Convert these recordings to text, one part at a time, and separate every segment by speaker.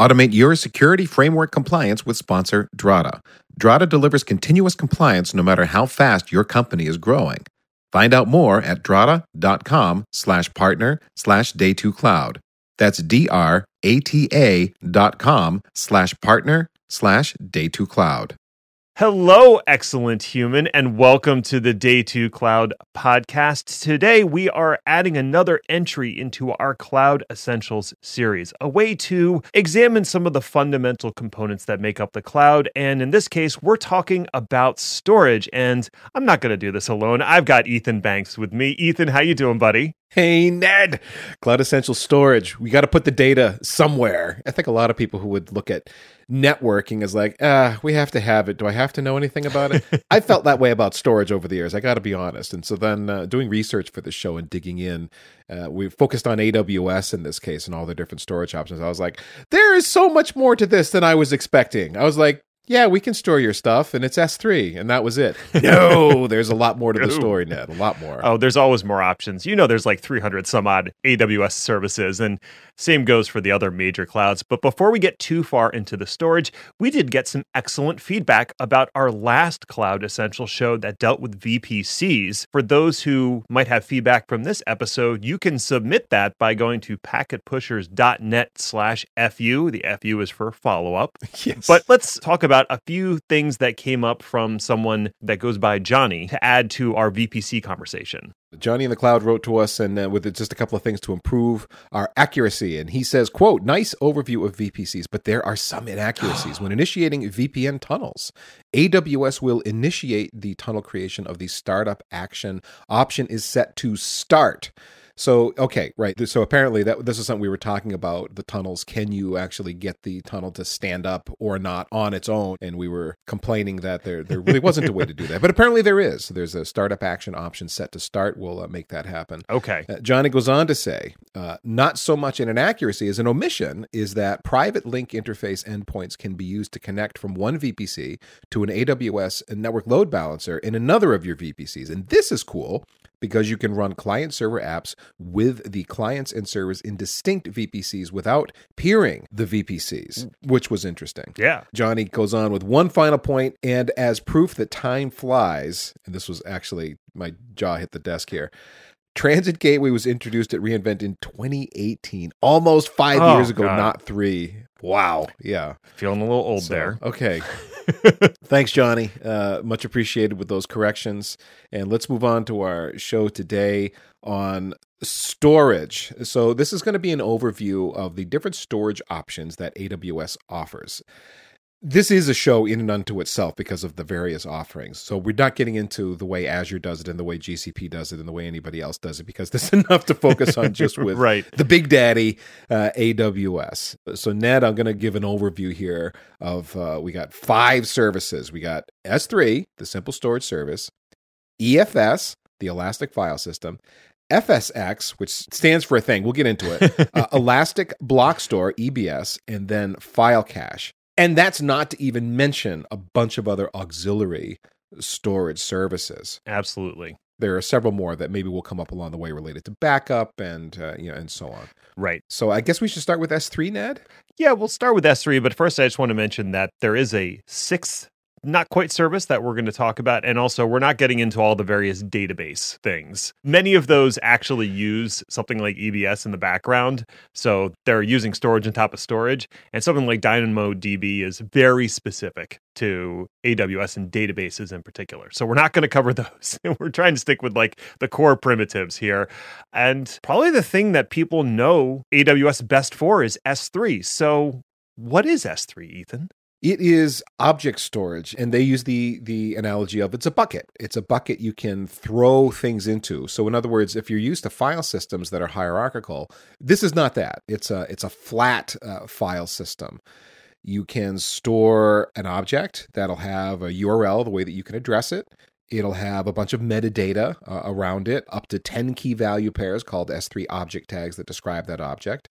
Speaker 1: Automate your security framework compliance with sponsor Drata. Drata delivers continuous compliance no matter how fast your company is growing. Find out more at drata.com slash partner slash day two cloud. That's D-R-A-T-A dot com slash partner slash day two cloud.
Speaker 2: Hello, excellent human, and welcome to the Day 2 Cloud podcast. Today, we are adding another entry into our Cloud Essentials series, a way to examine some of the fundamental components that make up the cloud. And in this case, we're talking about storage. And I'm not going to do this alone. I've got Ethan Banks with me. Ethan, how you doing, buddy?
Speaker 3: Hey, Ned. Cloud Essential Storage. We got to put the data somewhere. I think a lot of people who would look at networking is like, ah, we have to have it. Do I have to know anything about it? I felt that way about storage over the years. I got to be honest. And so then uh, doing research for the show and digging in, uh, we focused on AWS in this case and all the different storage options. I was like, there is so much more to this than I was expecting. I was like, yeah, we can store your stuff and it's S3 and that was it. No, there's a lot more to the story, Ned. A lot more.
Speaker 2: Oh, there's always more options. You know, there's like 300 some odd AWS services, and same goes for the other major clouds. But before we get too far into the storage, we did get some excellent feedback about our last Cloud Essential show that dealt with VPCs. For those who might have feedback from this episode, you can submit that by going to packetpushers.net slash FU. The FU is for follow up.
Speaker 3: Yes.
Speaker 2: But let's talk about a few things that came up from someone that goes by Johnny to add to our VPC conversation.
Speaker 3: Johnny in the Cloud wrote to us and uh, with just a couple of things to improve our accuracy. And he says, quote, nice overview of VPCs, but there are some inaccuracies. when initiating VPN tunnels, AWS will initiate the tunnel creation of the startup action. Option is set to start. So okay, right. So apparently that this is something we were talking about. The tunnels. Can you actually get the tunnel to stand up or not on its own? And we were complaining that there there really wasn't a way to do that, but apparently there is. There's a startup action option set to start. We'll uh, make that happen.
Speaker 2: Okay.
Speaker 3: Uh, Johnny goes on to say, uh, not so much an inaccuracy as an omission is that private link interface endpoints can be used to connect from one VPC to an AWS network load balancer in another of your VPCs, and this is cool because you can run client server apps with the clients and servers in distinct VPCs without peering the VPCs, mm. which was interesting.
Speaker 2: Yeah.
Speaker 3: Johnny goes on with one final point, and as proof that time flies, and this was actually my jaw hit the desk here. Transit Gateway was introduced at reInvent in 2018, almost five
Speaker 2: Oh,
Speaker 3: years ago,
Speaker 2: God.
Speaker 3: not three. Wow. Yeah.
Speaker 2: Feeling a little old
Speaker 3: So,
Speaker 2: there.
Speaker 3: Okay. Thanks, Johnny. Uh, much appreciated with those corrections. And let's move on to our show today on storage. So, this is going to be an overview of the different storage options that AWS offers. This is a show in and unto itself because of the various offerings. So, we're not getting into the way Azure does it and the way GCP does it and the way anybody else does it because there's enough to focus on just with
Speaker 2: Right.
Speaker 3: the big daddy uh, AWS. So Ned, I'm going to give an overview here of uh, we got five services. We got S3, the simple storage service, EFS, the Elastic File System. FSX, which stands for a thing, we'll get into it. uh, Elastic Block Store, EBS, and then File Cache. And that's not to even mention a bunch of other auxiliary storage services
Speaker 2: Absolutely.
Speaker 3: there are several more that maybe will come up along the way related to backup and uh, you know and so on.
Speaker 2: Right.
Speaker 3: So I guess we should start with S3, Ned.
Speaker 2: Yeah, we'll start with S3, but first I just want to mention that there is a sixth not quite service that we're going to talk about. And also, we're not getting into all the various database things. Many of those actually use something like EBS in the background. So they're using storage on top of storage. And something like DynamoDB is very specific to AWS and databases in particular. So we're not going to cover those. we're trying to stick with like the core primitives here. And probably the thing that people know AWS best for is S3. So what is S3, Ethan?
Speaker 3: It is object storage, and they use the the analogy of it's a bucket. It's a bucket you can throw things into. So, in other words, if you're used to file systems that are hierarchical, this is not that. It's a it's a flat uh, file system. You can store an object that'll have a URL, the way that you can address it. It'll have a bunch of metadata uh, around it, up to 10 key value pairs called S3 object tags that describe that object.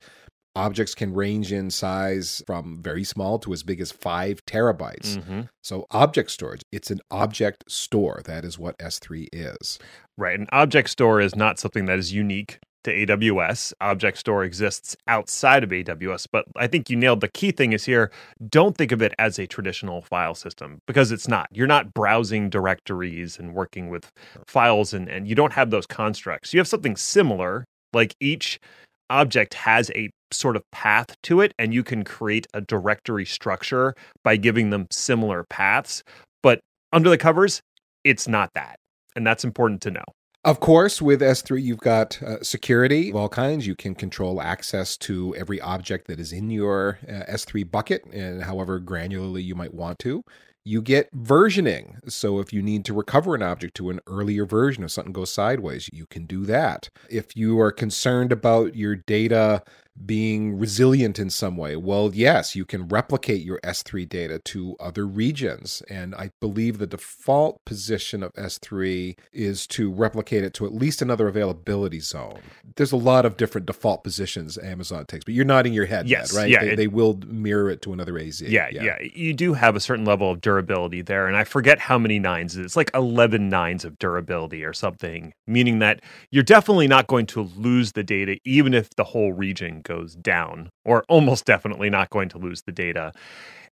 Speaker 3: Objects can range in size from very small to as big as five terabytes.
Speaker 2: Mm-hmm.
Speaker 3: So, object storage, it's an object store. That is what S3 is.
Speaker 2: Right. An object store is not something that is unique to AWS. Object Store exists outside of AWS, but I think you nailed the key thing is here don't think of it as a traditional file system because it's not. You're not browsing directories and working with files and, and you don't have those constructs. You have something similar, like each object has a sort of path to it, and you can create a directory structure by giving them similar paths. But under the covers, it's not that. And that's important to know.
Speaker 3: Of course, with S3, you've got uh, security of all kinds. You can control access to every object that is in your uh, S3 bucket, and however granularly you might want to. You get versioning. So, if you need to recover an object to an earlier version, if something goes sideways, you can do that. If you are concerned about your data being resilient in some way? Well, yes, you can replicate your S3 data to other regions. And I believe the default position of S3 is to replicate it to at least another availability zone. There's a lot of different default positions Amazon takes, but you're nodding your head,
Speaker 2: yes,
Speaker 3: right?
Speaker 2: Yeah,
Speaker 3: they,
Speaker 2: it,
Speaker 3: they, will mirror it to another AZ.
Speaker 2: Yeah, yeah, yeah, You do have a certain level of durability there. And I forget how many nines. It's like 11 nines of durability or something, meaning that you're definitely not going to lose the data, even if the whole region goes down, or almost definitely not going to lose the data.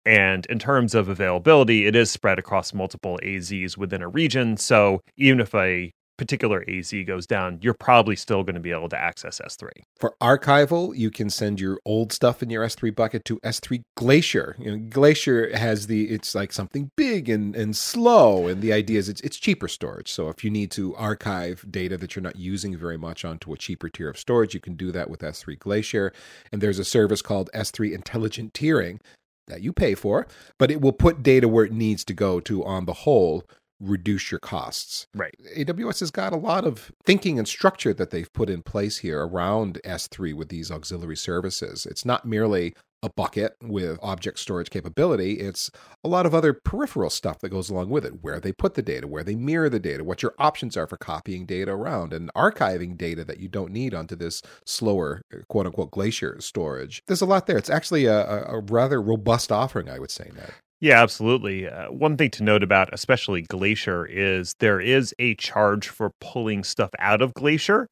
Speaker 2: And in terms of availability, it is spread across multiple AZs within a region. So even if a particular AZ goes down, you're probably still going to be able to access S3.
Speaker 3: For archival, you can send your old stuff in your S3 bucket to S3 Glacier. You know, Glacier has the it's like something big and, and slow, and the idea is it's it's cheaper storage. So if you need to archive data that you're not using very much onto a cheaper tier of storage, you can do that with S3 Glacier. And there's a service called S3 Intelligent Tiering that you pay for, but it will put data where it needs to go to on the whole reduce your costs.
Speaker 2: Right.
Speaker 3: AWS has got a lot of thinking and structure that they've put in place here around S3 with these auxiliary services. It's not merely a bucket with object storage capability. It's a lot of other peripheral stuff that goes along with it where they put the data, where they mirror the data, what your options are for copying data around and archiving data that you don't need onto this slower, quote unquote, glacier storage. There's a lot there. It's actually a, a rather robust offering, I would say, Ned.
Speaker 2: Yeah, absolutely. Uh, one thing to note about, especially Glacier, is there is a charge for pulling stuff out of Glacier.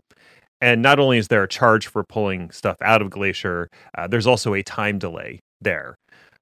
Speaker 2: And not only is there a charge for pulling stuff out of Glacier, uh, there's also a time delay there.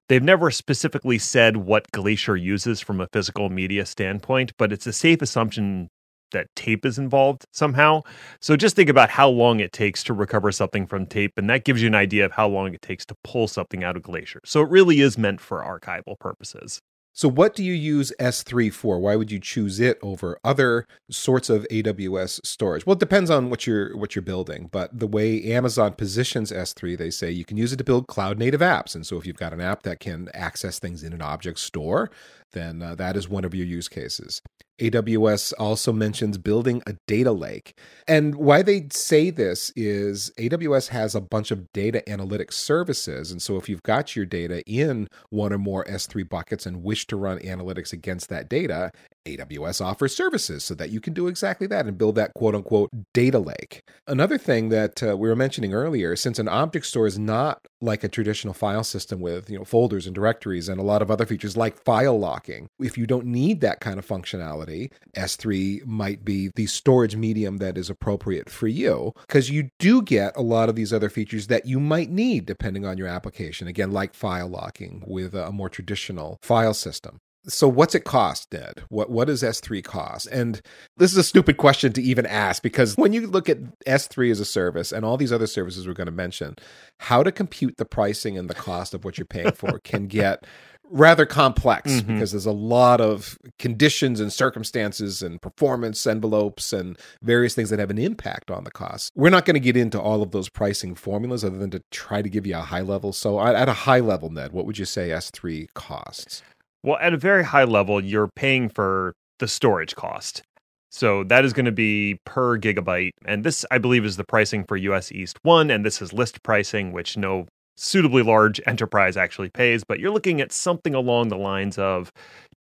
Speaker 2: They've never specifically said what Glacier uses from a physical media standpoint, but it's a safe assumption that tape is involved somehow. So just think about how long it takes to recover something from tape, and that gives you an idea of how long it takes to pull something out of Glacier. So it really is meant for archival purposes.
Speaker 3: So, what do you use S3 for? Why would you choose it over other sorts of AWS storage? Well, it depends on what you're what you're building, but the way Amazon positions S3, they say you can use it to build cloud native apps. And so, if you've got an app that can access things in an object store, then uh, that is one of your use cases. AWS also mentions building a data lake. And why they say this is AWS has a bunch of data analytics services. And so if you've got your data in one or more S3 buckets and wish to run analytics against that data, AWS offers services so that you can do exactly that and build that quote unquote data lake. Another thing that uh, we were mentioning earlier, since an object store is not like a traditional file system with, you know, folders and directories and a lot of other features like file locking, if you don't need that kind of functionality, S3 might be the storage medium that is appropriate for you because you do get a lot of these other features that you might need depending on your application. Again, like file locking with a more traditional file system. So what's it cost, Ned? What what does S3 cost? And this is a stupid question to even ask because when you look at S3 as a service and all these other services we're going to mention, how to compute the pricing and the cost of what you're paying for can get rather complex mm-hmm. because there's a lot of conditions and circumstances and performance envelopes and various things that have an impact on the cost. We're not going to get into all of those pricing formulas other than to try to give you a high level. So at a high level, Ned, what would you say S3 costs?
Speaker 2: Well, at a very high level, you're paying for the storage cost. So that is going to be per gigabyte. And this, I believe, is the pricing for US East 1. And this is list pricing, which no suitably large enterprise actually pays, but you're looking at something along the lines of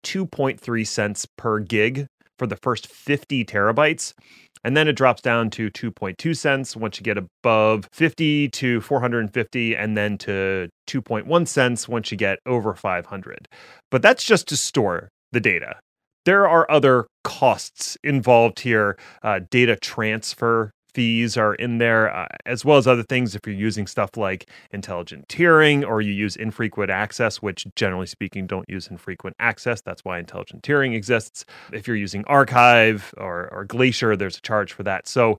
Speaker 2: 2.3 cents per gig for the first 50 terabytes. And then it drops down to 2.2 cents once you get above 50 to 450, and then to 2.1 cents once you get over 500. But that's just to store the data. There are other costs involved here uh, data transfer fees are in there, uh, as well as other things if you're using stuff like intelligent tiering or you use infrequent access, which generally speaking don't use infrequent access. That's why intelligent tiering exists. If you're using archive or, or Glacier, there's a charge for that. So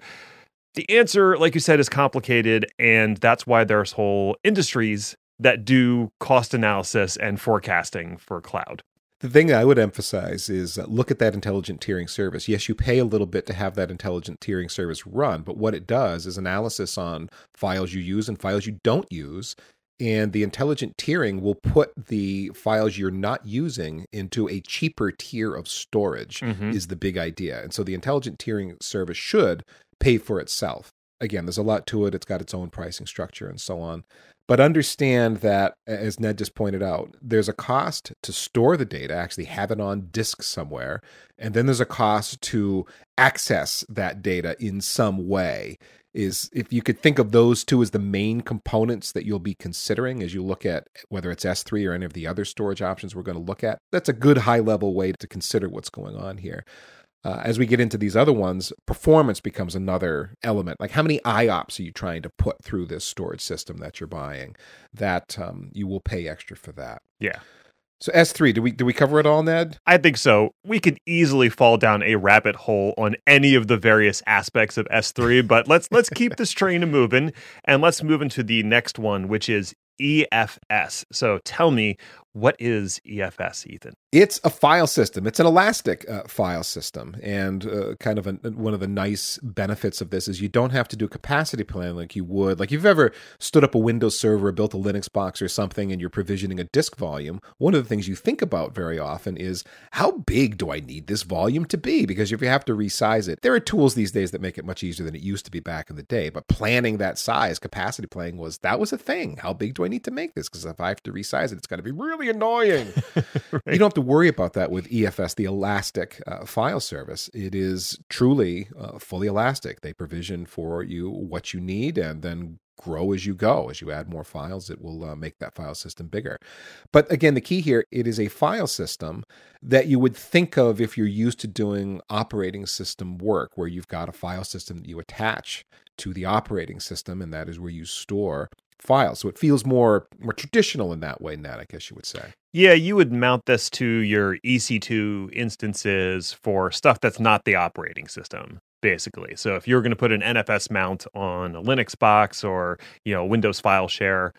Speaker 2: the answer, like you said, is complicated. And that's why there's whole industries that do cost analysis and forecasting for cloud.
Speaker 3: The thing I would emphasize is uh, look at that intelligent tiering service. Yes, you pay a little bit to have that intelligent tiering service run, but what it does is analysis on files you use and files you don't use. And the intelligent tiering will put the files you're not using into a cheaper tier of storage,
Speaker 2: Mhm.
Speaker 3: is the big idea. And so the intelligent tiering service should pay for itself. Again, there's a lot to it. It's got its own pricing structure and so on. But understand that, as Ned just pointed out, there's a cost to store the data, actually have it on disk somewhere. And then there's a cost to access that data in some way. Is if you could think of those two as the main components that you'll be considering as you look at whether it's S3 or any of the other storage options we're going to look at, that's a good high level way to consider what's going on here. Uh, as we get into these other ones, performance becomes another element. Like how many IOPS are you trying to put through this storage system that you're buying? That um, you will pay extra for that.
Speaker 2: Yeah.
Speaker 3: So S3, do we do we cover it all, Ned?
Speaker 2: I think so. We could easily fall down a rabbit hole on any of the various aspects of S3, but let's let's keep this train moving and let's move into the next one, which is EFS. So tell me, what is EFS, Ethan?
Speaker 3: It's a file system. It's an elastic uh, file system, and uh, kind of a, one of the nice benefits of this is you don't have to do capacity planning like you would. Like if you've ever stood up a Windows server, built a Linux box or something, and you're provisioning a disk volume. One of the things you think about very often is how big do I need this volume to be? Because if you have to resize it, there are tools these days that make it much easier than it used to be back in the day. But planning that size, capacity planning was that was a thing. How big do I need to make this? Because if I have to resize it, it's going to be really annoying. You don't have to worry about that with EFS, the Elastic uh, file service. It is truly uh, fully elastic. They provision for you what you need and then grow as you go. As you add more files, it will uh, make that file system bigger. But again, the key here, it is a file system that you would think of if you're used to doing operating system work, where you've got a file system that you attach to the operating system, and that is where you store files. So it feels more more traditional in that way, Ned, I guess you would say.
Speaker 2: Yeah, you would mount this to your EC2 instances for stuff that's not the operating system, basically. So if you're going to put an NFS mount on a Linux box or, you know, Windows file share,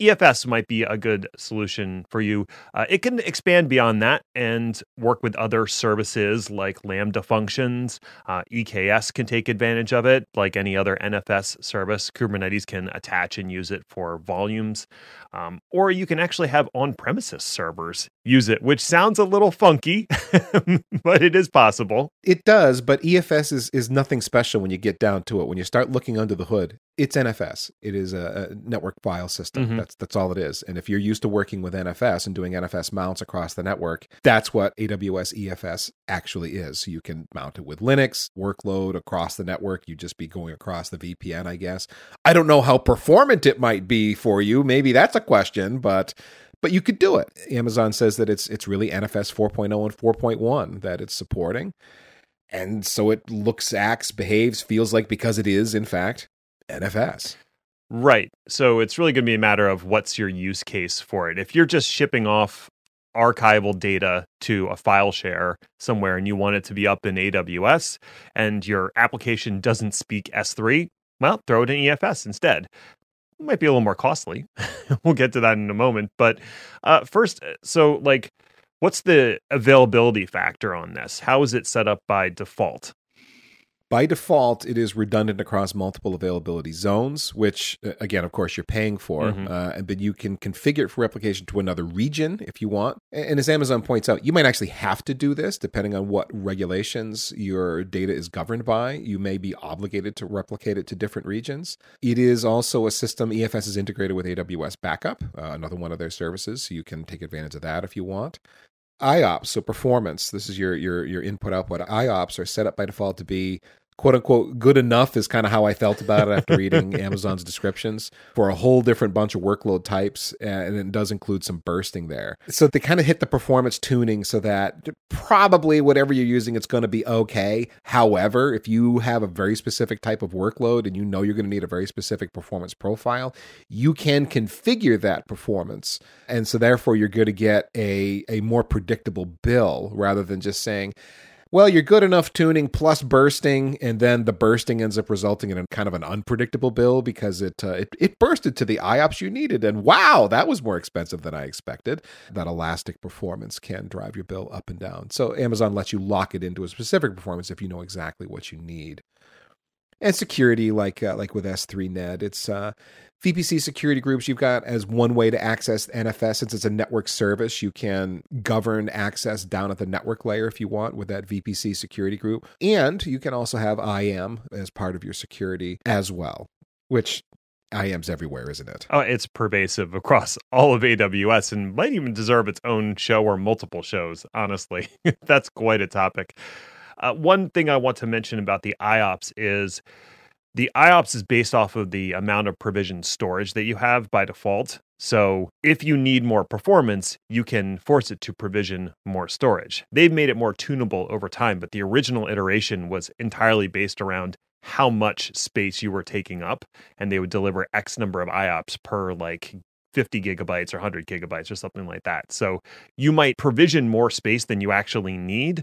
Speaker 2: EFS might be a good solution for you. Uh, it can expand beyond that and work with other services like Lambda functions. Uh, EKS can take advantage of it, like any other NFS service. Kubernetes can attach and use it for volumes. Um, or you can actually have on premises servers use it, which sounds a little funky, but it is possible.
Speaker 3: It does, but EFS is, is nothing special when you get down to it. When you start looking under the hood, it's NFS. It is a, a network file system.
Speaker 2: Mhm.
Speaker 3: That's that's all it is. And if you're used to working with NFS and doing NFS mounts across the network, that's what AWS EFS actually is. So you can mount it with Linux workload across the network. You just be going across the VPN, I guess. I don't know how performant it might be for you. Maybe that's a question, but but you could do it. Amazon says that it's it's really NFS 4.0 and 4.1 that it's supporting. And so it looks, acts, behaves, feels like because it is, in fact, NFS.
Speaker 2: Right. So it's really going to be a matter of what's your use case for it. If you're just shipping off archival data to a file share somewhere and you want it to be up in AWS and your application doesn't speak S3, well, throw it in EFS instead. Might be a little more costly. we'll get to that in a moment. But uh, first, uh, so like, what's the availability factor on this? How is it set up by default?
Speaker 3: By default, it is redundant across multiple availability zones, which, uh, again, of course, you're paying for.
Speaker 2: Mhm.
Speaker 3: Uh, but you can configure it for replication to another region if you want. And as Amazon points out, you might actually have to do this depending on what regulations your data is governed by. You may be obligated to replicate it to different regions. It is also a system, EFS is integrated with AWS Backup, uh, another one of their services. So you can take advantage of that if you want. IOPS, so performance. This is your your your input output. IOPS are set up by default to be quote unquote good enough is kind of how I felt about it after reading Amazon's descriptions for a whole different bunch of workload types. And it does include some bursting there. So they kind of hit the performance tuning so that probably whatever you're using, it's going to be okay. However, if you have a very specific type of workload and you know you're going to need a very specific performance profile, you can configure that performance. And so therefore, you're going to get a, a more predictable bill rather than just saying, well, you're good enough tuning plus bursting, and then the bursting ends up resulting in a kind of an unpredictable bill because it uh, it, it bursted to the IOPS you needed, and wow, that was more expensive than I expected. That elastic performance can drive your bill up and down. So Amazon lets you lock it into a specific performance if you know exactly what you need. And security, like uh, like with S3 Ned, it's uh, VPC security groups, you've got as one way to access NFS. Since it's a network service, you can govern access down at the network layer if you want with that VPC security group. And you can also have IAM as part of your security as well, which IAM's everywhere, isn't it?
Speaker 2: Oh, it's pervasive across all of AWS and might even deserve its own show or multiple shows, honestly. That's quite a topic. Uh, one thing I want to mention about the IOPS is the IOPS is based off of the amount of provision storage that you have by default. So if you need more performance, you can force it to provision more storage. They've made it more tunable over time, but the original iteration was entirely based around how much space you were taking up, and they would deliver X number of IOPS per like 50 gigabytes or 100 gigabytes or something like that. So you might provision more space than you actually need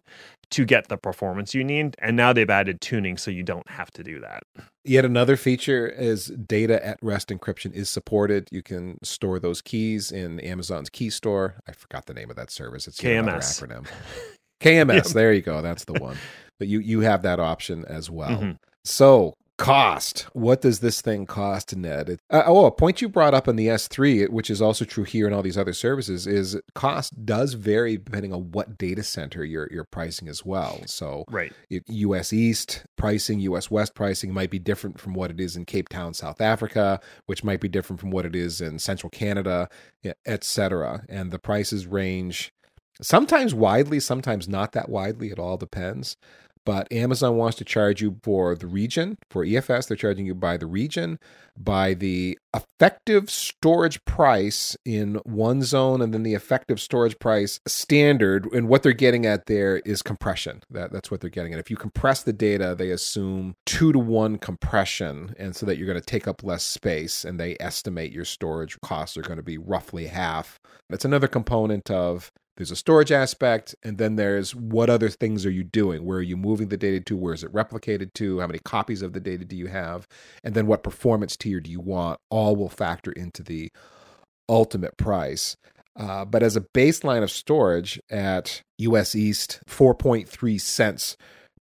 Speaker 2: to get the performance you need. And now they've added tuning so you don't have to do that.
Speaker 3: Yet another feature is data at rest encryption is supported. You can store those keys in Amazon's key store. I forgot the name of that service. It's
Speaker 2: KMS.
Speaker 3: acronym. KMS. There you go. That's the one. But you you have that option as well. Mm-hmm. So cost. What does this thing cost, Ned? Uh, oh, a point you brought up in the S3, which is also true here and all these other services, is cost does vary depending on what data center you're you're pricing as well. So,
Speaker 2: right,
Speaker 3: U.S. East pricing, U.S. West pricing might be different from what it is in Cape Town, South Africa, which might be different from what it is in Central Canada, etc. And the prices range sometimes widely, sometimes not that widely. It all depends but Amazon wants to charge you for the region. For EFS, they're charging you by the region, by the effective storage price in one zone, and then the effective storage price standard. And what they're getting at there is compression. That, that's what they're getting at. If you compress the data, they assume two to one compression, and so that you're going to take up less space, and they estimate your storage costs are going to be roughly half. That's another component of there's a storage aspect and then there's what other things are you doing? Where are you moving the data to? Where is it replicated to? How many copies of the data do you have? And then what performance tier do you want? All will factor into the ultimate price. Uh, but as a baseline of storage at us east 4.3 cents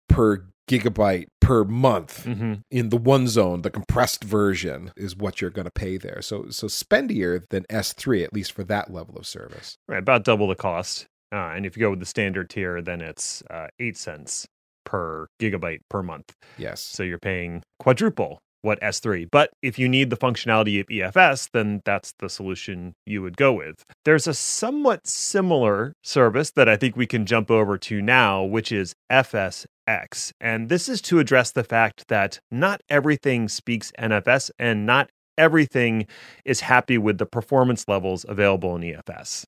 Speaker 3: per gigabyte per month mm-hmm. in the one zone the compressed version is what you're going to pay there. So so spendier than s3 at least for that level of service.
Speaker 2: Right about double the cost. Uh, and if you go with the standard tier then it's uh, 8 cents per gigabyte per month.
Speaker 3: Yes.
Speaker 2: So you're paying quadruple what S3. But if you need the functionality of EFS, then that's the solution you would go with. There's a somewhat similar service that I think we can jump over to now, which is FSX. And this is to address the fact that not everything speaks NFS and not everything is happy with the performance levels available in EFS.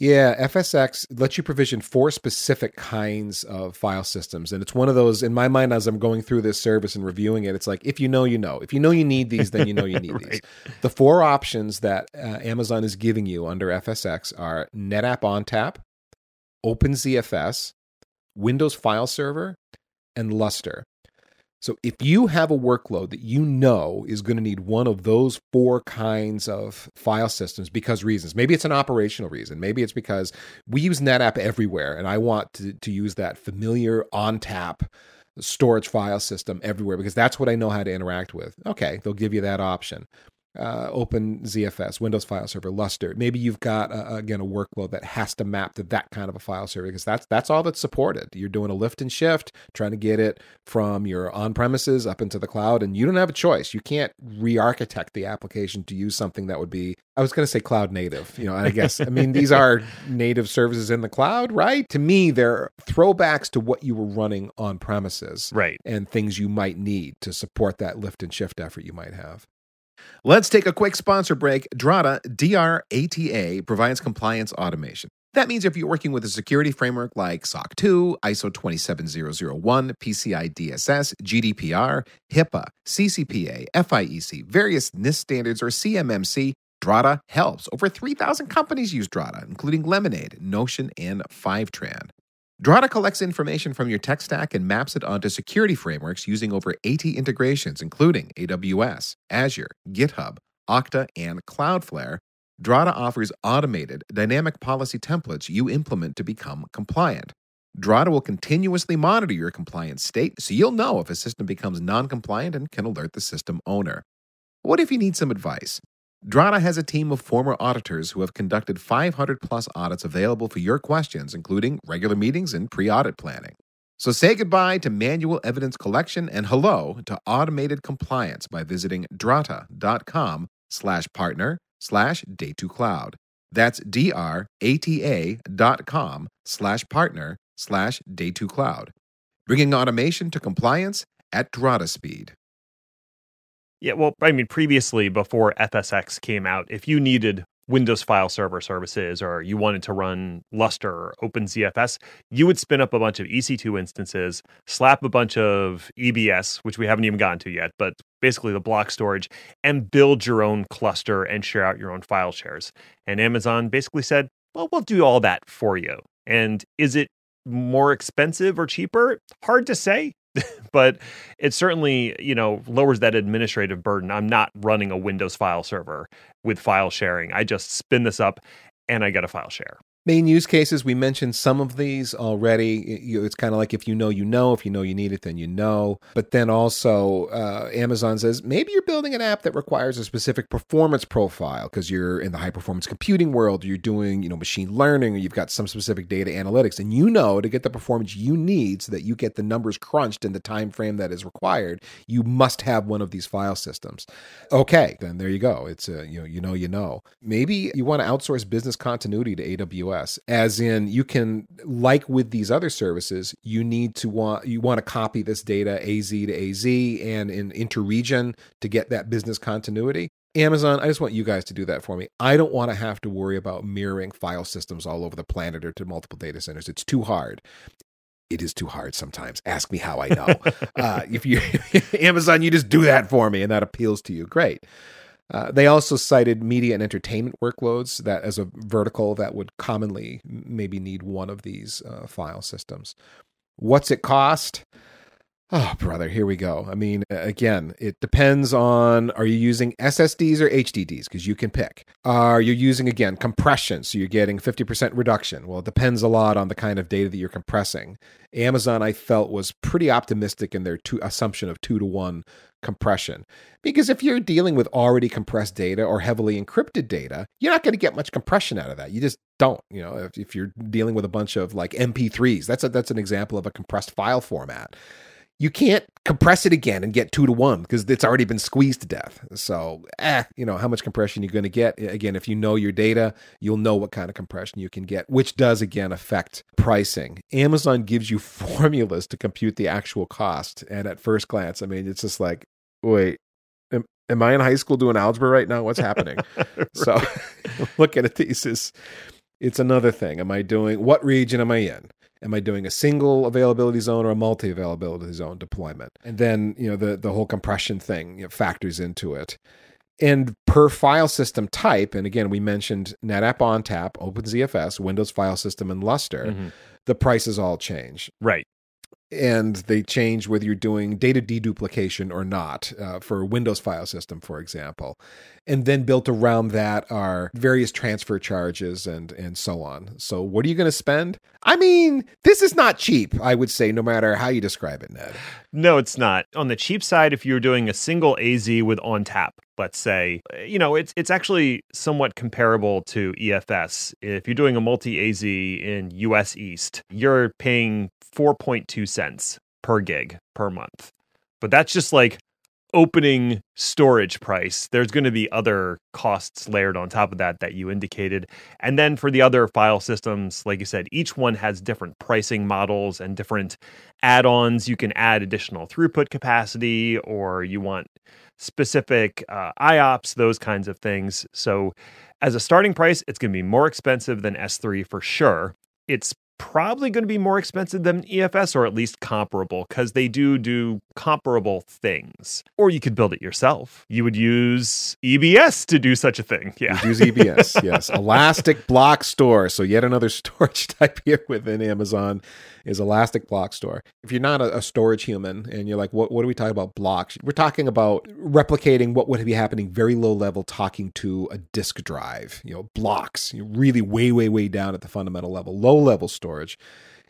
Speaker 3: Yeah, FSX lets you provision four specific kinds of file systems. And it's one of those, in my mind, as I'm going through this service and reviewing it, it's like, if you know, you know. If you know you need these, then you know you need right. these. The four options that uh, Amazon is giving you under FSX are NetApp ONTAP, OpenZFS, Windows File Server, and Lustre. So if you have a workload that you know is going to need one of those four kinds of file systems because reasons, maybe it's an operational reason, maybe it's because we use NetApp everywhere and I want to, to use that familiar ONTAP storage file system everywhere because that's what I know how to interact with. Okay, they'll give you that option. Uh, Open ZFS, Windows File Server, Lustre. Maybe you've got uh, again a workload that has to map to that kind of a file server because that's that's all that's supported. You're doing a lift and shift, trying to get it from your on premises up into the cloud, and you don't have a choice. You can't re-architect the application to use something that would be I was going to say cloud native. You know, I guess I mean these are native services in the cloud, right? To me, they're throwbacks to what you were running on premises,
Speaker 2: right?
Speaker 3: And things you might need to support that lift and shift effort you might have.
Speaker 1: Let's take a quick sponsor break. Drata, D-R-A-T-A, provides compliance automation. That means if you're working with a security framework like SOC 2, ISO 27001, PCI DSS, GDPR, HIPAA, CCPA, FIEC, various NIST standards, or CMMC, Drata helps. Over 3,000 companies use Drata, including Lemonade, Notion, and Fivetran. Drata collects information from your tech stack and maps it onto security frameworks using over 80 integrations, including AWS, Azure, GitHub, Okta, and Cloudflare. Drata offers automated, dynamic policy templates you implement to become compliant. Drata will continuously monitor your compliance state so you'll know if a system becomes non compliant and can alert the system owner. What if you need some advice? Drata has a team of former auditors who have conducted 500 plus audits available for your questions, including regular meetings and pre audit planning. So say goodbye to manual evidence collection and hello to automated compliance by visiting drata.com slash partner slash day2cloud. That's D-R-A-T-A dot com slash partner slash day2cloud. Bringing automation to compliance at Drata speed.
Speaker 2: Yeah, well, I mean, previously, before FSX came out, if you needed Windows file server services or you wanted to run Lustre or OpenZFS, you would spin up a bunch of EC2 instances, slap a bunch of EBS, which we haven't even gotten to yet, but basically the block storage, and build your own cluster and share out your own file shares. And Amazon basically said, well, we'll do all that for you. And is it more expensive or cheaper? Hard to say. but it certainly you know lowers that administrative burden. I'm not running a windows file server with file sharing. I just spin this up and i get a file share
Speaker 3: main use cases. We mentioned some of these already. It's kind of like if you know you know. If you know you need it then you know. But then also uh, amazon says maybe you're building an app that requires a specific performance profile because you're in the high performance computing world. You're doing you know machine learning or you've got some specific data analytics and you know to get the performance you need so that you get the numbers crunched in the time frame that is required you must have one of these file systems. Okay then there you go. It's a you know you know you know. Maybe you want to outsource business continuity to aws AWS, as in you can, like with these other services, you need to want you want to copy this data AZ to AZ and in interregion to get that business continuity. Amazon, I just want you guys to do that for me. I don't want to have to worry about mirroring file systems all over the planet or to multiple data centers. It's too hard it is too hard sometimes. Ask me how I know. uh, if you Amazon, you just do that for me, and that appeals to you. Great. Uh, they also cited media and entertainment workloads that as a vertical that would commonly maybe need one of these uh, file systems. What's it cost? Oh, brother, here we go. I mean, again, it depends on are you using SSDs or HDDs? Because you can pick. Are you using, again, compression? So you're getting 50% reduction. Well, it depends a lot on the kind of data that you're compressing. Amazon, I felt, was pretty optimistic in their two, assumption of two to one compression. Because if you're dealing with already compressed data or heavily encrypted data, you're not going to get much compression out of that. You just don't. You know, if, if you're dealing with a bunch of like MP3s, that's a, that's an example of a compressed file format you can't compress it again and get two to one because it's already been squeezed to death. So, eh, you know, how much compression you're going to get. Again, if you know your data, you'll know what kind of compression you can get, which does again affect pricing. Amazon gives you formulas to compute the actual cost. And at first glance, I mean, it's just like, wait, am, am I in high school doing algebra right now? What's happening? right. So, looking at these is, it's another thing. Am I doing, what region am I in? Am I doing a single availability zone or a multi availability zone deployment? And then, you know, the, the whole compression thing you know, factors into it. And per file system type, and again, we mentioned NetApp ONTAP, OpenZFS, Windows File System, and Lustre, mm-hmm. the prices all change.
Speaker 2: Right
Speaker 3: and they change whether you're doing data deduplication or not uh, for Windows file system, for example. And then built around that are various transfer charges and and so on. So what are you going to spend? I mean, this is not cheap. I would say, no matter how you describe it, Ned.
Speaker 2: No, it's not. On the cheap side, if you're doing a single AZ with ONTAP, let's say, you know, it's it's actually somewhat comparable to EFS. If you're doing a multi AZ in US East, you're paying 4.2 cents per gig per month. But that's just like opening storage price. There's going to be other costs layered on top of that that you indicated. And then for the other file systems, like you said, each one has different pricing models and different add ons. You can add additional throughput capacity or you want specific uh, IOPS, those kinds of things. So as a starting price, it's going to be more expensive than S3 for sure. It's probably going to be more expensive than EFS or at least comparable because they do do comparable things. Or you could build it yourself. You would use EBS to do such a thing. Yeah.
Speaker 3: Use EBS, yes. Elastic Block Store. So yet another storage type here within Amazon is Elastic Block Store. If you're not a, a, storage human and you're like, what, what are we talking about blocks? We're talking about replicating what would be happening very low level, talking to a disk drive, you know, blocks, you really way, way, way down at the fundamental level, low level storage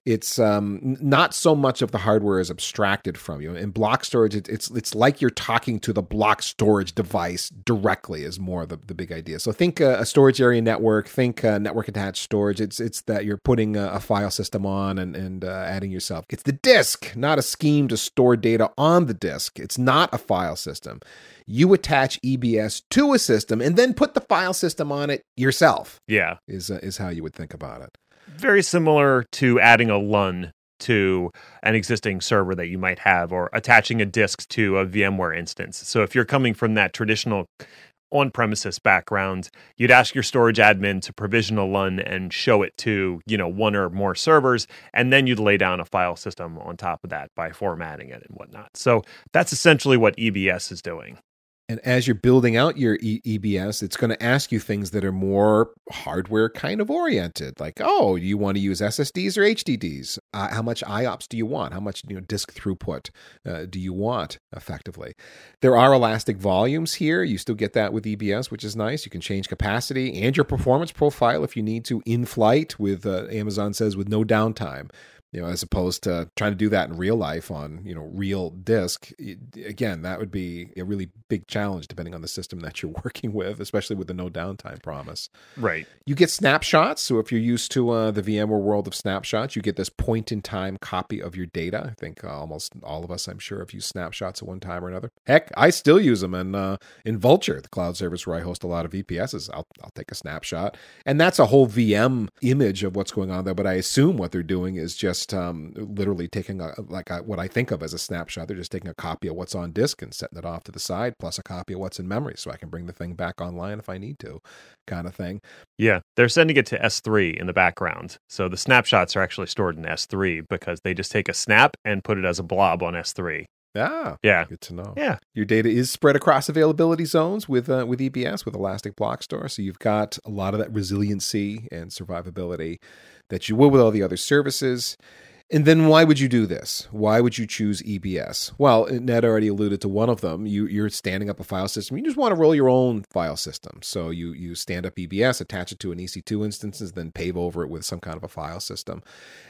Speaker 3: it's um, not so much of the hardware is abstracted from you. In block storage, it, it's it's like you're talking to the block storage device directly. Is more the, the big idea. So think uh, a storage area network. Think uh, network attached storage. It's it's that you're putting a, a file system on and and uh, adding yourself. It's the disk, not a scheme to store data on the disk. It's not a file system. You attach EBS to a system and then put the file system on it yourself.
Speaker 2: Yeah,
Speaker 3: is uh, is how you would think about it
Speaker 2: very similar to adding a LUN to an existing server that you might have or attaching a disk to a VMware instance. So if you're coming from that traditional on premises background, you'd ask your storage admin to provision a LUN and show it to, you know, one or more servers, and then you'd lay down a file system on top of that by formatting it and whatnot. So that's essentially what EBS is doing.
Speaker 3: And as you're building out your e- EBS, it's going to ask you things that are more hardware kind of oriented. Like, oh, you want to use SSDs or HDDs? Uh, how much IOPS do you want? How much you know, disk throughput uh, do you want effectively? There are elastic volumes here. You still get that with EBS, which is nice. You can change capacity and your performance profile if you need to in flight with, uh, Amazon says, with no downtime you know, as opposed to trying to do that in real life on, you know, real disk. Again, that would be a really big challenge depending on the system that you're working with, especially with the no downtime promise.
Speaker 2: Right.
Speaker 3: You get snapshots. So if you're used to uh, the VMware world of snapshots, you get this point in time copy of your data. I think uh, almost all of us, I'm sure, have used snapshots at one time or another. Heck, I still use them. And uh, in Vultr, the cloud service where I host a lot of VPSs, I'll, I'll take a snapshot. And that's a whole VM image of what's going on there. But I assume what they're doing is just just um, literally taking a like a, what I think of as a snapshot. They're just taking a copy of what's on disk and setting it off to the side, plus a copy of what's in memory, so I can bring the thing back online if I need to, kind of thing.
Speaker 2: Yeah, they're sending it to S3 in the background, so the snapshots are actually stored in S3 because they just take a snap and put it as a blob on S3.
Speaker 3: Ah,
Speaker 2: yeah,
Speaker 3: good to know.
Speaker 2: Yeah,
Speaker 3: your data is spread across availability zones with uh, with EBS with Elastic Block Store, so you've got a lot of that resiliency and survivability that you will with all the other services. And then why would you do this? Why would you choose EBS? Well, Ned already alluded to one of them. You, you're standing up a file system. You just want to roll your own file system. So you, you stand up EBS, attach it to an EC2 instance, and then pave over it with some kind of a file system.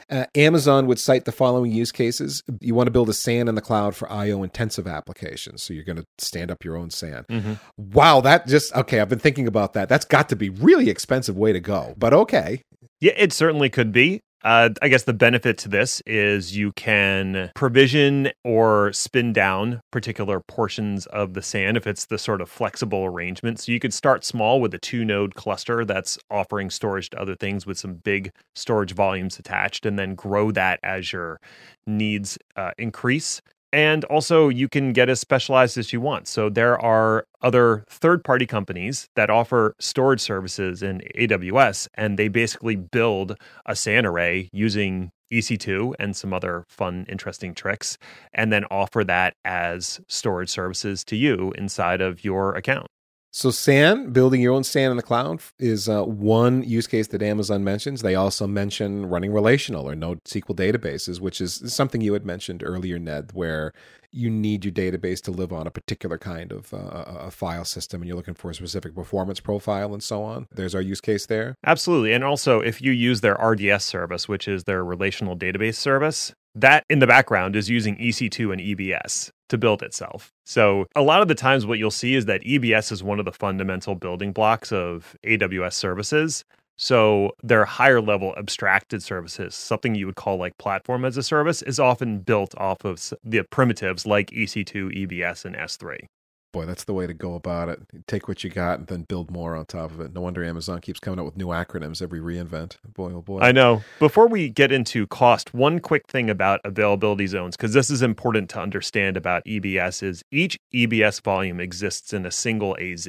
Speaker 3: Uh, Amazon would cite the following use cases. You want to build a SAN in the cloud for IO intensive applications. So you're going to stand up your own SAN. Mm-hmm. Wow, that just, okay, I've been thinking about that. That's got to be really expensive way to go, but okay.
Speaker 2: Yeah, it certainly could be. Uh, I guess the benefit to this is you can provision or spin down particular portions of the SAN if it's the sort of flexible arrangement. So you could start small with a two node cluster that's offering storage to other things with some big storage volumes attached, and then grow that as your needs uh, increase. And also, you can get as specialized as you want. So, there are other third party companies that offer storage services in AWS, and they basically build a SAN array using EC2 and some other fun, interesting tricks, and then offer that as storage services to you inside of your account.
Speaker 3: So SAN, building your own SAN in the cloud, is uh, one use case that Amazon mentions. They also mention running relational or NoSQL databases, which is something you had mentioned earlier, Ned, where you need your database to live on a particular kind of uh, a file system and you're looking for a specific performance profile and so on. There's our use case there.
Speaker 2: Absolutely. And also, if you use their RDS service, which is their relational database service, that in the background is using EC2 and EBS to build itself. So a lot of the times what you'll see is that EBS is one of the fundamental building blocks of AWS services. So their higher level abstracted services, something you would call like platform as a service, is often built off of the primitives like EC2, EBS, and S3.
Speaker 3: Boy, that's the way to go about it. Take what you got and then build more on top of it. No wonder Amazon keeps coming up with new acronyms every reinvent. Boy, oh boy.
Speaker 2: I know. Before we get into cost, one quick thing about availability zones, because this is important to understand about EBS, is each EBS volume exists in a single AZ.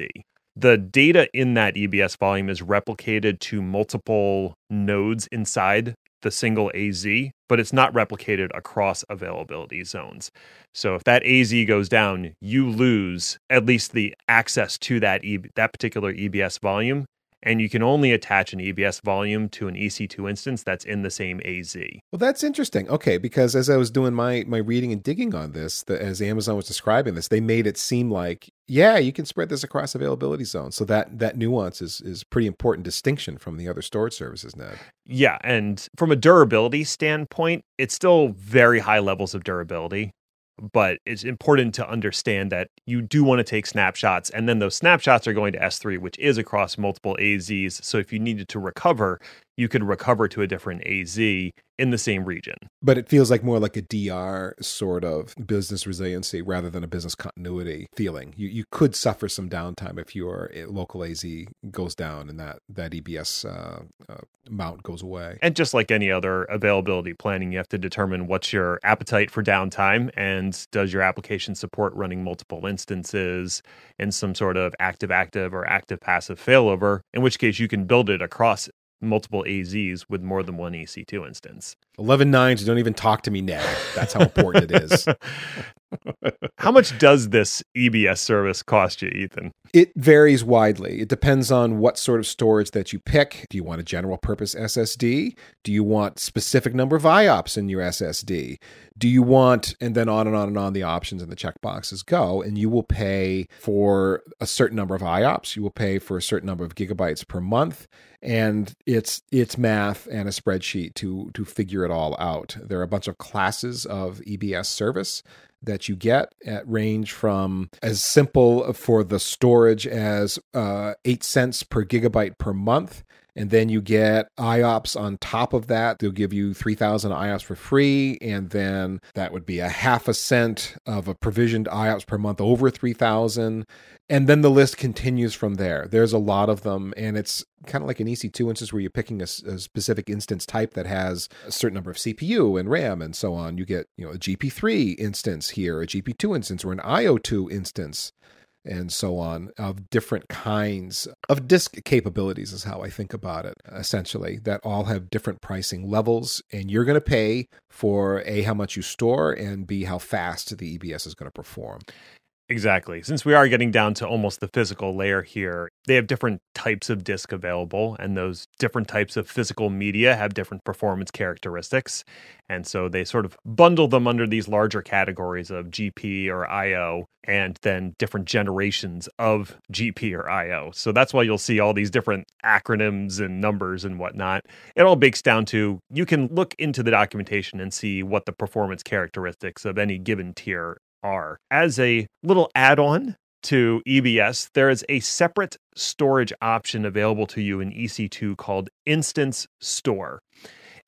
Speaker 2: The data in that EBS volume is replicated to multiple nodes inside the single AZ, but it's not replicated across availability zones. So if that AZ goes down, you lose at least the access to that e- that particular EBS volume, and you can only attach an EBS volume to an EC2 instance that's in the same AZ.
Speaker 3: Well, that's interesting. Okay, because as I was doing my my reading and digging on this, the, as Amazon was describing this, they made it seem like yeah, you can spread this across availability zones. So that that nuance is is pretty important distinction from the other storage services, Ned.
Speaker 2: Yeah, and from a durability standpoint, it's still very high levels of durability but it's important to understand that you do want to take snapshots and then those snapshots are going to S3 which is across multiple AZs so if you needed to recover you could recover to a different AZ in the same region.
Speaker 3: But it feels like more like a DR sort of business resiliency rather than a business continuity feeling. You you could suffer some downtime if your eh, local AZ goes down and that that EBS uh, uh, mount goes away.
Speaker 2: And just like any other availability planning, you have to determine what's your appetite for downtime and does your application support running multiple instances in some sort of active active or active passive failover, in which case you can build it across multiple AZs with more than one EC2 instance.
Speaker 3: 11 nines, don't even talk to me now. That's how important it is.
Speaker 2: how much does this EBS service cost you, Ethan?
Speaker 3: It varies widely. It depends on what sort of storage that you pick. Do you want a general purpose SSD? Do you want specific number of IOPS in your SSD? Do you want, and then on and on and on the options and the checkboxes go, and you will pay for a certain number of IOPS. You will pay for a certain number of gigabytes per month and it's it's math and a spreadsheet to to figure it all out. There are a bunch of classes of EBS service that you get at range from as simple for the storage as uh, eight cents per gigabyte per month and then you get IOPS on top of that. They'll give you 3,000 IOPS for free, and then that would be a half a cent of a provisioned IOPS per month over 3,000. And then the list continues from there. There's a lot of them, and it's kind of like an EC2 instance where you're picking a, a, specific instance type that has a certain number of CPU and RAM and so on. You get, you know, a GP3 instance here, a GP2 instance, or an IO2 instance and so on of different kinds of disk capabilities is how I think about it essentially that all have different pricing levels and you're going to pay for a how much you store and b how fast the EBS is going to perform.
Speaker 2: Exactly. Since we are getting down to almost the physical layer here, they have different types of disk available, and those different types of physical media have different performance characteristics. And so they sort of bundle them under these larger categories of GP or IO, and then different generations of GP or IO. So that's why you'll see all these different acronyms and numbers and whatnot. It all bakes down to you can look into the documentation and see what the performance characteristics of any given tier are. As a little add on to EBS, there is a separate storage option available to you in EC2 called Instance Store.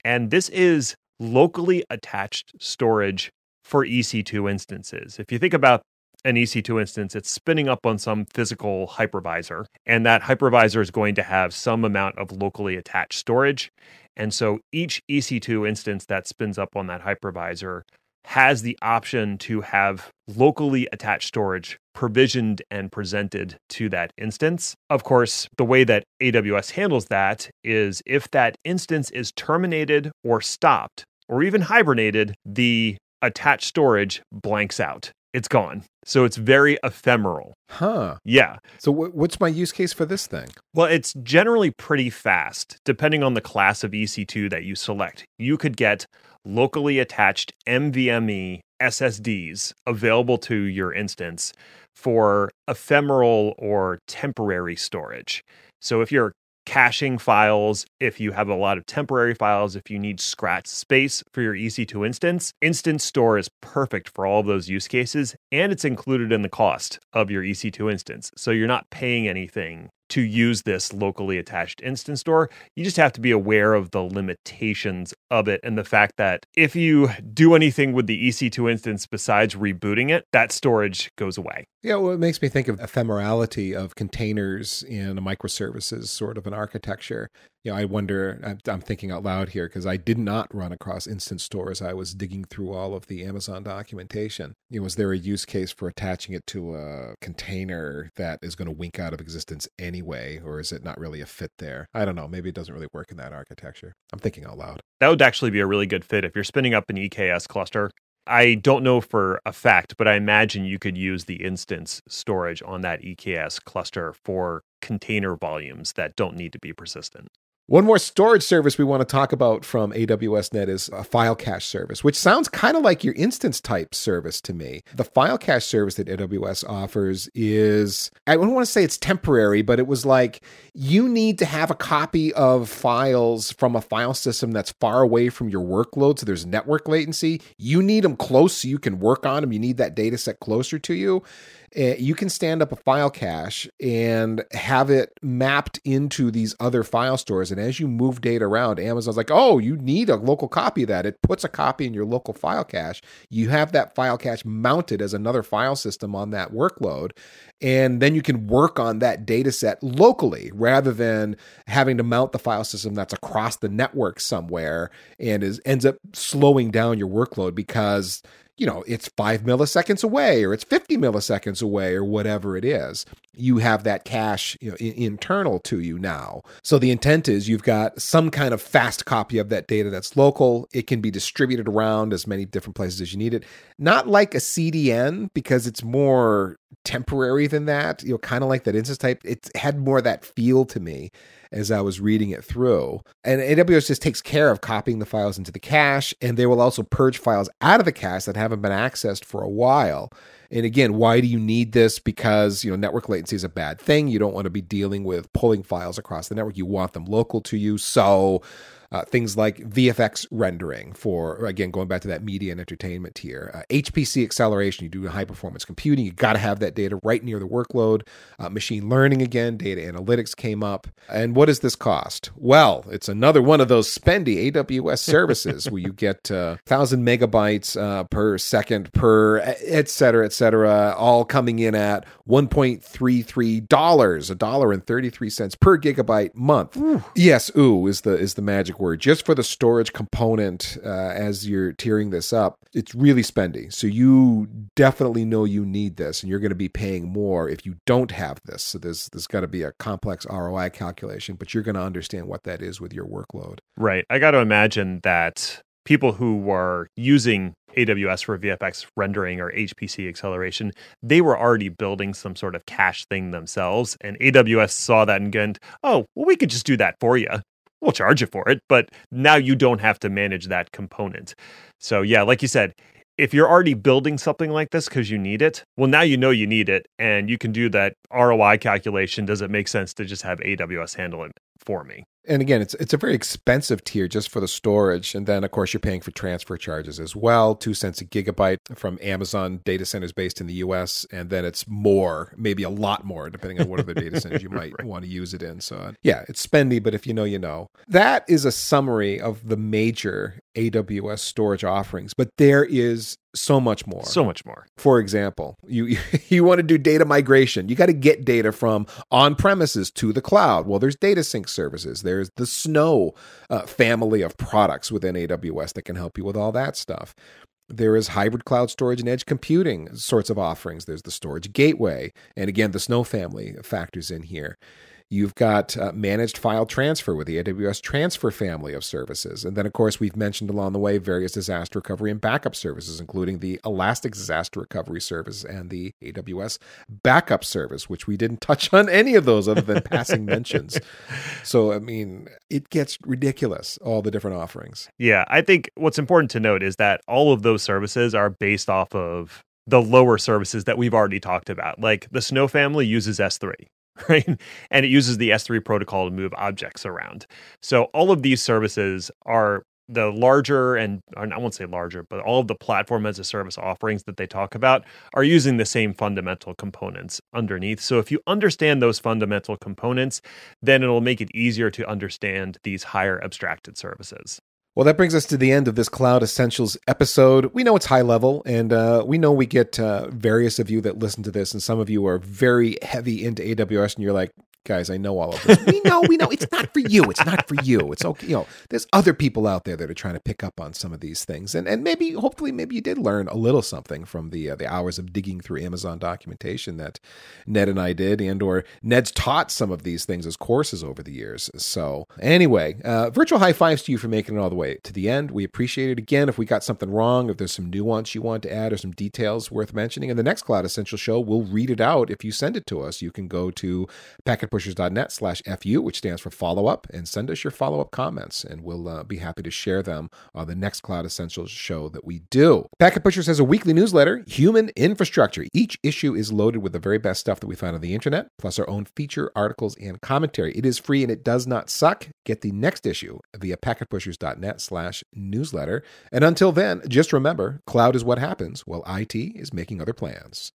Speaker 2: And this is locally attached storage for EC2 instances. If you think about an EC2 instance, it's spinning up on some physical hypervisor, and that hypervisor is going to have some amount of locally attached storage. And so each EC2 instance that spins up on that hypervisor has the option to have locally attached storage provisioned and presented to that instance. Of course, the way that AWS handles that is if that instance is terminated or stopped or even hibernated, the attached storage blanks out. It's gone. So it's very ephemeral.
Speaker 3: Huh.
Speaker 2: Yeah.
Speaker 3: So w- what's my use case for this thing?
Speaker 2: Well, it's generally pretty fast depending on the class of EC2 that you select. You could get locally attached NVMe SSDs available to your instance for ephemeral or temporary storage. So if you're caching files, if you have a lot of temporary files, if you need scratch space for your EC2 instance, Instance Store is perfect for all of those use cases, and it's included in the cost of your EC2 instance. So you're not paying anything to use this locally attached instance store. You just have to be aware of the limitations of it and the fact that if you do anything with the EC2 instance besides rebooting it, that storage goes away.
Speaker 3: Yeah, well, it makes me think of ephemerality of containers in a microservices sort of an architecture. You know, I wonder, I'm thinking out loud here because I did not run across instance stores. I was digging through all of the Amazon documentation. You know, was there a use case for attaching it to a container that is going to wink out of existence anyway, or is it not really a fit there? I don't know. Maybe it doesn't really work in that architecture. I'm thinking out loud.
Speaker 2: That would actually be a really good fit if you're spinning up an EKS cluster I don't know for a fact, but I imagine you could use the instance storage on that EKS cluster for container volumes that don't need to be persistent.
Speaker 3: One more storage service we want to talk about from AWS Ned is a file cache service, which sounds kind of like your instance type service to me. The file cache service that AWS offers is, I don't want to say it's temporary, but it was like you need to have a copy of files from a file system that's far away from your workload. So there's network latency. You need them close so you can work on them. You need that data set closer to you. Eh, you can stand up a file cache and have it mapped into these other file stores. And as you move data around, Amazon's like, oh, you need a local copy of that. It puts a copy in your local file cache. You have that file cache mounted as another file system on that workload. And then you can work on that data set locally rather than having to mount the file system that's across the network somewhere and is ends up slowing down your workload because you know, it's five milliseconds away or it's 50 milliseconds away or whatever it is. You have that cache you know, I- internal to you now. So the intent is you've got some kind of fast copy of that data that's local. It can be distributed around as many different places as you need it. Not like a CDN because it's more temporary than that, you know, kind of like that instance type. It had more that feel to me as I was reading it through. And AWS just takes care of copying the files into the cache, and they will also purge files out of the cache that haven't been accessed for a while. And again, why do you need this? Because you know network latency is a bad thing. You don't want to be dealing with pulling files across the network. You want them local to you. So uh, things like VFX rendering for, again, going back to that media and entertainment tier, uh, HPC acceleration, you do high performance computing, you got to have that data right near the workload. Uh, machine learning, again, data analytics came up. And what does this cost? Well, it's another one of those spendy AWS services where you get 1,000 uh, megabytes uh, per second per, et cetera, et cetera, all coming in at $1.33, a dollar and 33 cents per gigabyte month. Ooh. Yes, ooh is the is the magic word. Just for the storage component uh, as you're tearing this up, it's really spendy. So you definitely know you need this and you're going to be paying more if you don't have this. So there's there's got to be a complex ROI calculation, but you're going to understand what that is with your workload.
Speaker 2: Right. I got to imagine that people who were using AWS for VFX rendering or HPC acceleration, they were already building some sort of cache thing themselves. And AWS saw that and went, oh, well, we could just do that for you. We'll charge you for it. But now you don't have to manage that component. So, yeah, like you said, if you're already building something like this because you need it, well, now you know you need it and you can do that ROI calculation. Does it make sense to just have AWS handle it for me?
Speaker 3: And again, it's it's a very expensive tier just for the storage, and then of course you're paying for transfer charges as well, two cents a gigabyte from Amazon data centers based in the U.S., and then it's more, maybe a lot more, depending on what other data centers you might right. want to use it in. So yeah, it's spendy, but if you know, you know. That is a summary of the major AWS storage offerings, but there is so much more.
Speaker 2: So much more.
Speaker 3: For example, you you want to do data migration. You got to get data from on premises to the cloud. Well, there's data sync services. There's the Snow uh, family of products within AWS that can help you with all that stuff. There is hybrid cloud storage and edge computing sorts of offerings. There's the storage gateway, and again, the Snow family factors in here. You've got uh, managed file transfer with the AWS Transfer family of services. And then, of course, we've mentioned along the way various disaster recovery and backup services, including the Elastic Disaster Recovery Service and the AWS Backup Service, which we didn't touch on any of those other than passing mentions. So, I mean, it gets ridiculous, all the different offerings.
Speaker 2: Yeah. I think what's important to note is that all of those services are based off of the lower services that we've already talked about. Like the Snow family uses S3 right? And it uses the S3 protocol to move objects around. So all of these services are the larger and I won't say larger, but all of the platform as a service offerings that they talk about are using the same fundamental components underneath. So if you understand those fundamental components, then it'll make it easier to understand these higher abstracted services.
Speaker 3: Well, that brings us to the end of this Cloud Essentials episode. We know it's high level, and uh, we know we get uh, various of you that listen to this, and some of you are very heavy into AWS, and you're like, guys, I know all of this. we know, we know. It's not for you. It's not for you. It's okay. You know, there's other people out there that are trying to pick up on some of these things, and and maybe, hopefully, maybe you did learn a little something from the uh, the hours of digging through Amazon documentation that Ned and I did, and or Ned's taught some of these things as courses over the years. So anyway, uh, virtual high fives to you for making it all the way to the end. We appreciate it. Again, if we got something wrong, if there's some nuance you want to add or some details worth mentioning, in the next Cloud Essential show, we'll read it out. If you send it to us, you can go to packet packetpushers.net slash FU, which stands for follow up, and send us your follow up comments, and we'll uh, be happy to share them on the next Cloud Essentials show that we do. Packet Pushers has a weekly newsletter, Human Infrastructure. Each issue is loaded with the very best stuff that we find on the internet, plus our own feature articles and commentary. It is free and it does not suck. Get the next issue via packetpushers.net slash newsletter. And until then, just remember, cloud is what happens while IT is making other plans.